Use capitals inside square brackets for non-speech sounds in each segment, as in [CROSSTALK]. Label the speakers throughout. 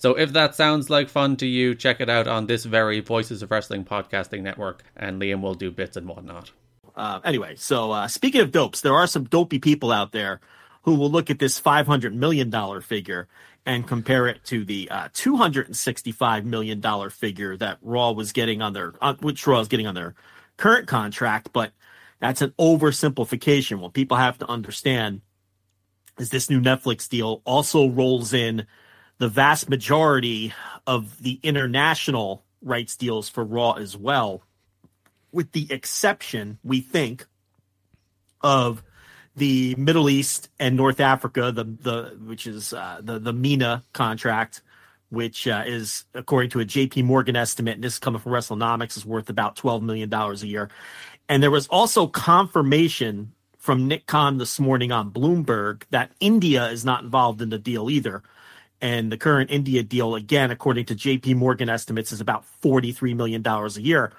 Speaker 1: So if that sounds like fun to you, check it out on this very Voices of Wrestling podcasting network, and Liam will do bits and whatnot.
Speaker 2: Uh, anyway, so uh, speaking of dopes, there are some dopey people out there who will look at this $500 million figure and compare it to the uh, $265 million figure that Raw was getting on their, which Raw is getting on their current contract. But that's an oversimplification. What people have to understand is this new Netflix deal also rolls in the vast majority of the international rights deals for Raw as well, with the exception, we think, of the Middle East and North Africa, the the which is uh, the the MENA contract, which uh, is according to a J.P. Morgan estimate, and this is coming from WrestleNomics, is worth about twelve million dollars a year. And there was also confirmation from Nick Khan this morning on Bloomberg that India is not involved in the deal either and the current India deal, again, according to JP Morgan estimates, is about $43 million a year.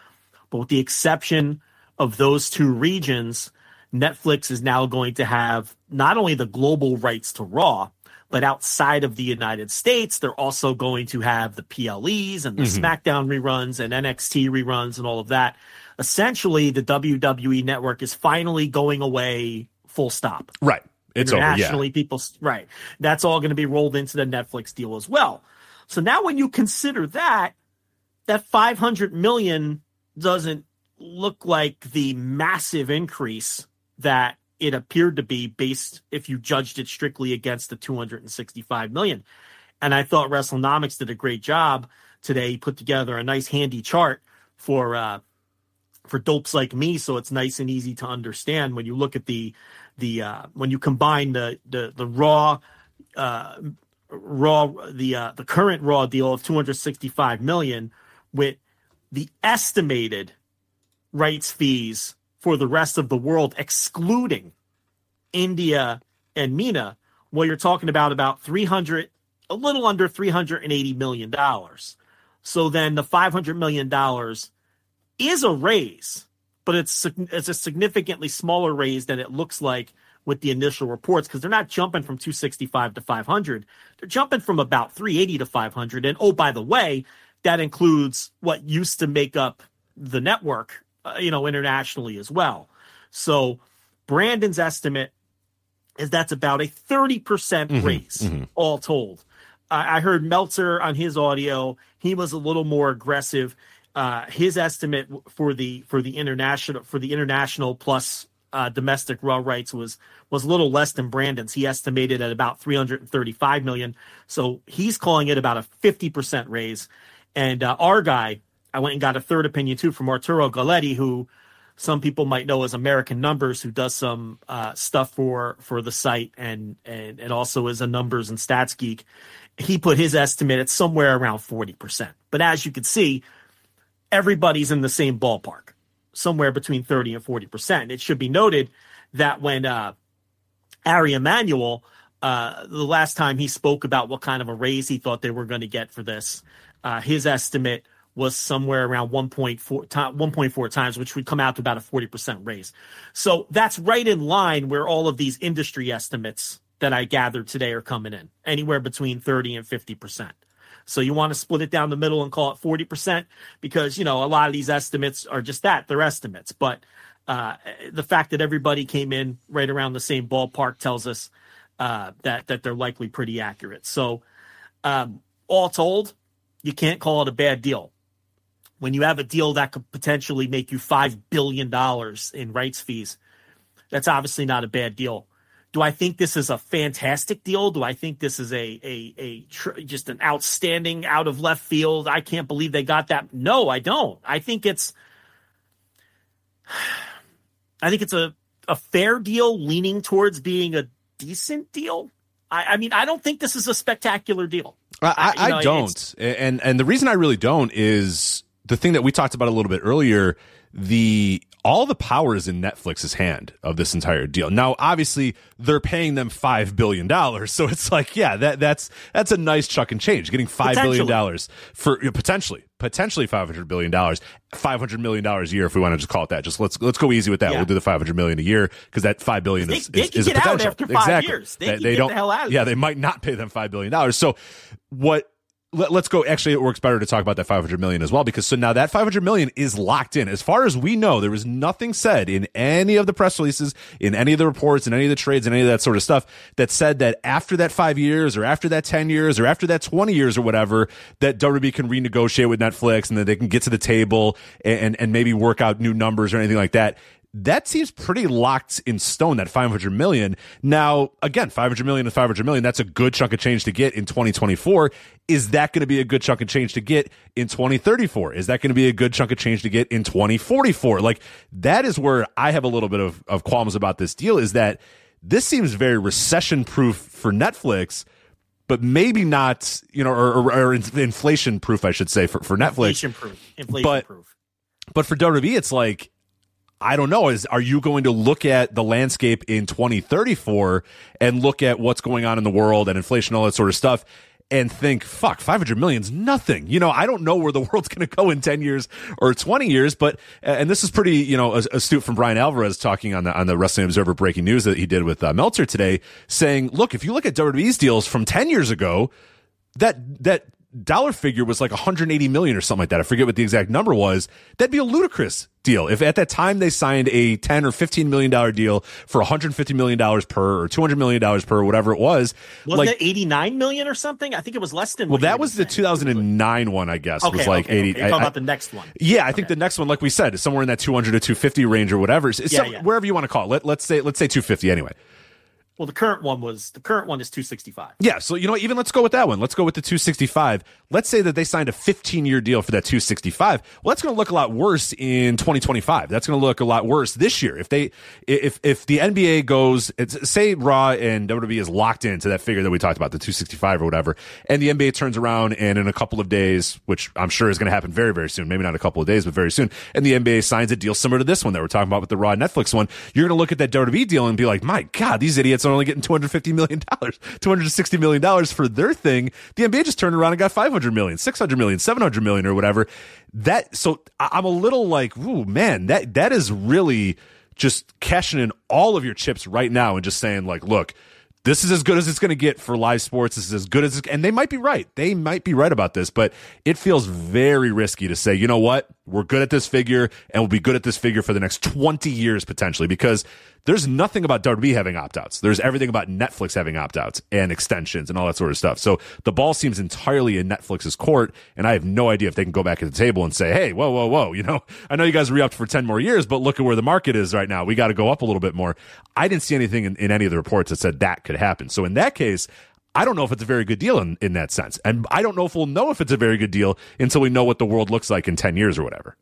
Speaker 2: But with the exception of those two regions, Netflix is now going to have not only the global rights to Raw, but outside of the United States, they're also going to have the PLEs and the mm-hmm. SmackDown reruns and NXT reruns and all of that. Essentially, the WWE network is finally going away full stop.
Speaker 3: Right. It's
Speaker 2: internationally,
Speaker 3: yeah.
Speaker 2: people right. That's all going to be rolled into the Netflix deal as well. So now, when you consider that, that 500 million doesn't look like the massive increase that it appeared to be based if you judged it strictly against the 265 million. And I thought WrestleNomics did a great job today. He put together a nice handy chart for uh, for dopes like me, so it's nice and easy to understand when you look at the the uh, when you combine the the the raw uh, raw the uh, the current raw deal of 265 million with the estimated rights fees for the rest of the world excluding India and MENA well you're talking about about 300 a little under 380 million dollars. So then the 500 million dollars is a raise but it's it's a significantly smaller raise than it looks like with the initial reports because they're not jumping from 265 to 500. They're jumping from about 380 to 500. And oh, by the way, that includes what used to make up the network, uh, you know, internationally as well. So Brandon's estimate is that's about a 30% mm-hmm, raise mm-hmm. all told. I heard Meltzer on his audio. He was a little more aggressive uh, his estimate for the for the international for the international plus uh, domestic raw rights was was a little less than Brandon's. He estimated at about 335 million. So he's calling it about a 50% raise. And uh, our guy, I went and got a third opinion too from Arturo Galletti, who some people might know as American Numbers, who does some uh, stuff for for the site and and and also is a numbers and stats geek. He put his estimate at somewhere around 40%. But as you can see, everybody's in the same ballpark, somewhere between 30 and 40%. It should be noted that when uh, Ari Emanuel, uh, the last time he spoke about what kind of a raise he thought they were going to get for this, uh, his estimate was somewhere around 1.4, 1.4 times, which would come out to about a 40% raise. So that's right in line where all of these industry estimates that I gathered today are coming in, anywhere between 30 and 50%. So you want to split it down the middle and call it 40% because, you know, a lot of these estimates are just that, they're estimates. But uh, the fact that everybody came in right around the same ballpark tells us uh, that, that they're likely pretty accurate. So um, all told, you can't call it a bad deal. When you have a deal that could potentially make you $5 billion in rights fees, that's obviously not a bad deal do I think this is a fantastic deal? Do I think this is a a a tr- just an outstanding out of left field? I can't believe they got that. No, I don't. I think it's [SIGHS] I think it's a a fair deal leaning towards being a decent deal. I, I mean, I don't think this is a spectacular deal.
Speaker 3: I, I,
Speaker 2: you know,
Speaker 3: I don't, and and the reason I really don't is the thing that we talked about a little bit earlier. The all the power is in Netflix's hand of this entire deal. Now, obviously, they're paying them five billion dollars, [LAUGHS] so it's like, yeah, that that's that's a nice chuck and change. Getting five billion dollars for you know, potentially potentially five hundred billion dollars, five hundred million dollars a year, if we want to just call it that. Just let's let's go easy with that.
Speaker 2: Yeah.
Speaker 3: We'll do the five hundred million a year because that five billion
Speaker 2: They-
Speaker 3: is
Speaker 2: they
Speaker 3: is, a potential.
Speaker 2: after five
Speaker 3: exactly.
Speaker 2: years. They
Speaker 3: They,
Speaker 2: can
Speaker 3: they
Speaker 2: get
Speaker 3: don't.
Speaker 2: the hell out of
Speaker 3: yeah, they might not pay them five billion dollars. So what? Let, us go. Actually, it works better to talk about that 500 million as well because so now that 500 million is locked in. As far as we know, there was nothing said in any of the press releases, in any of the reports, in any of the trades, and any of that sort of stuff that said that after that five years or after that 10 years or after that 20 years or whatever, that WWE can renegotiate with Netflix and that they can get to the table and, and maybe work out new numbers or anything like that that seems pretty locked in stone that 500 million. Now again 500 million to 500 million. That's a good chunk of change to get in 2024 is that going to be a good chunk of change to get in 2034 is that going to be a good chunk of change to get in 2044 like that is where i have a little bit of, of qualms about this deal is that this seems very recession proof for netflix but maybe not you know or, or, or inflation proof i should say for, for netflix.
Speaker 2: Inflation proof. Inflation
Speaker 3: But-
Speaker 2: proof.
Speaker 3: but for WWE, it's like, I don't know. Is are you going to look at the landscape in 2034 and look at what's going on in the world and inflation, all that sort of stuff, and think, fuck, 500 million's nothing. You know, I don't know where the [LAUGHS] world's going to go in 10 years or 20 years, but, and this is pretty, you know, astute from Bryan Alvarez talking on the, on the Wrestling Observer breaking news that he did with uh, Meltzer today, saying, look, if you look at WWE's deals from 10 years ago, that, that, dollar figure was like 180 million or something like that. I forget what the exact number was. That'd be a ludicrous deal. If at that time they signed a 10 or 15 million dollar deal for 150 million dollars per or 200 million dollars per whatever it was,
Speaker 2: Wasn't
Speaker 3: like
Speaker 2: it 89 million or something? I think it was less than.
Speaker 3: well that was the
Speaker 2: saying.
Speaker 3: 2009 one, I guess.
Speaker 2: Okay,
Speaker 3: was like
Speaker 2: okay,
Speaker 3: 80
Speaker 2: okay. You're
Speaker 3: I-
Speaker 2: talking
Speaker 3: I-
Speaker 2: about the next one.
Speaker 3: yeah, I think the next one, like we said, is somewhere in that 200 to 250 range or whatever. It's
Speaker 2: Yeah,
Speaker 3: some-
Speaker 2: yeah.
Speaker 3: Wherever you want to call it. Let, let's say, let's say 250 anyway.
Speaker 2: Well, the current one was the current one is 265.
Speaker 3: Yeah, so you know? Even let's go with that one. Let's go with the 265. Let's say that they signed a 15 year deal for that 265. Well, that's going to look a lot worse in 2025. That's going to look a lot worse this year. If they, if if the NBA goes, say Raw and WWE is locked into that figure that we talked about, the 265 or whatever, and the NBA turns around and in a couple of days, which I'm sure is going to happen very very soon, maybe not a couple of days, but very soon, and the NBA signs a deal similar to this one that we're talking about with the Raw Netflix one, you're going to look at that WWE deal and be like, my God, these idiots are only getting 250 million dollars, 260 million dollars for their thing. The NBA just turned around and got 500 million, 600 million, 700 million or whatever. That so I'm a little like, ooh man, that that is really just cashing in all of your chips right now and just saying like, look, this is as good as it's going to get for live sports. This is as good as, and they might be right. They might be right about this, but it feels very risky to say, you know what? We're good at this figure and we'll be good at this figure for the next 20 years potentially because there's nothing about WWE having opt outs. There's everything about Netflix having opt outs and extensions and all that sort of stuff. So the ball seems entirely in Netflix's court. And I have no idea if they can go back at the table and say, Hey, whoa, whoa, whoa. [LAUGHS] You know, I know you guys re upped for 10 more years, but look at where the market is right now. We got to go up a little bit more. I didn't see anything in, in any of the reports that said that could happen. So in that case, I don't know if it's a very good deal in, in that sense. And I don't know if we'll know if it's a very good deal until we know what the world looks like in 10 years or whatever.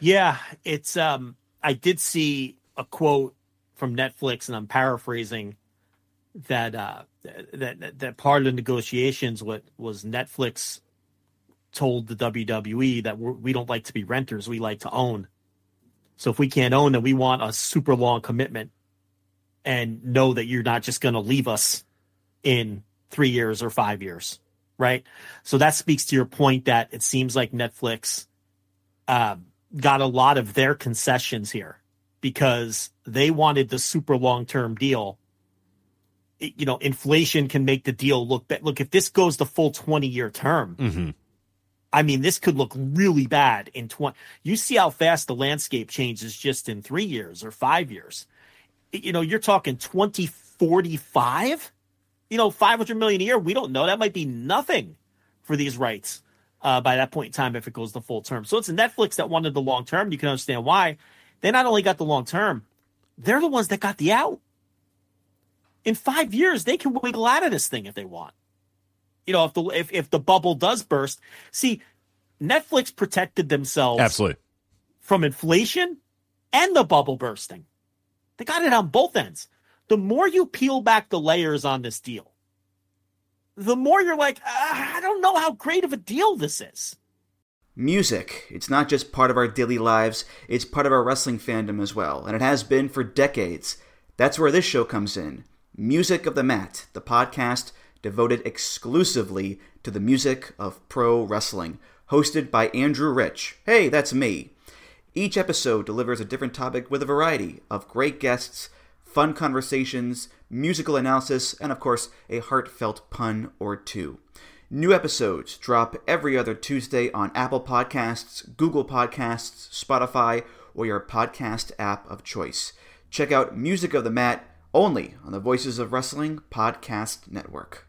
Speaker 2: Yeah, it's um I did see a quote from Netflix and I'm paraphrasing that uh that that, part of the negotiations what was Netflix told the WWE that we're, we don't like to be renters, we like to own. So if we can't own, then we want a super long commitment and know that you're not just going to leave us in three years or five years, right? So that speaks to your point that it seems like Netflix um, got a lot of their concessions here because they wanted the super long term deal. It- you know, inflation can make the deal look bad. Look, if this goes the full 20 year term,
Speaker 3: Mm-hmm.
Speaker 2: I mean, this could look really bad in 20. You see how fast the landscape changes just in three years or five years. You know, you're talking 2045, you know, 500 million a year. We don't know. That might be nothing for these rights uh, by that point in time if it goes the full term. So it's Netflix that wanted the long term. You can understand why. They not only got the long term, they're the ones that got the out. In five years, they can wiggle out of this thing if they want you know, if the if, if the bubble does burst, see, Netflix protected themselves
Speaker 3: Absolutely.
Speaker 2: from inflation and the bubble bursting. They got it on both ends. the more you peel back the layers on this deal, the more you're like, "Ah, I don't know how great of a deal this is.
Speaker 4: Music. It's not just part of our daily lives, it's part of our wrestling fandom as well, and it has been for decades. That's where this show comes in. Music of the Mat, the podcast devoted exclusively to the music of pro wrestling, hosted by Andrew Rich. Hey, that's me. Each episode delivers a different topic with a variety of great guests, fun conversations, musical analysis, and of course, a heartfelt pun or two. New episodes drop every other Tuesday on Apple Podcasts, Google Podcasts, Spotify, or your podcast app of choice. Check out Music of the Mat only on the Voices of Wrestling Podcast Network.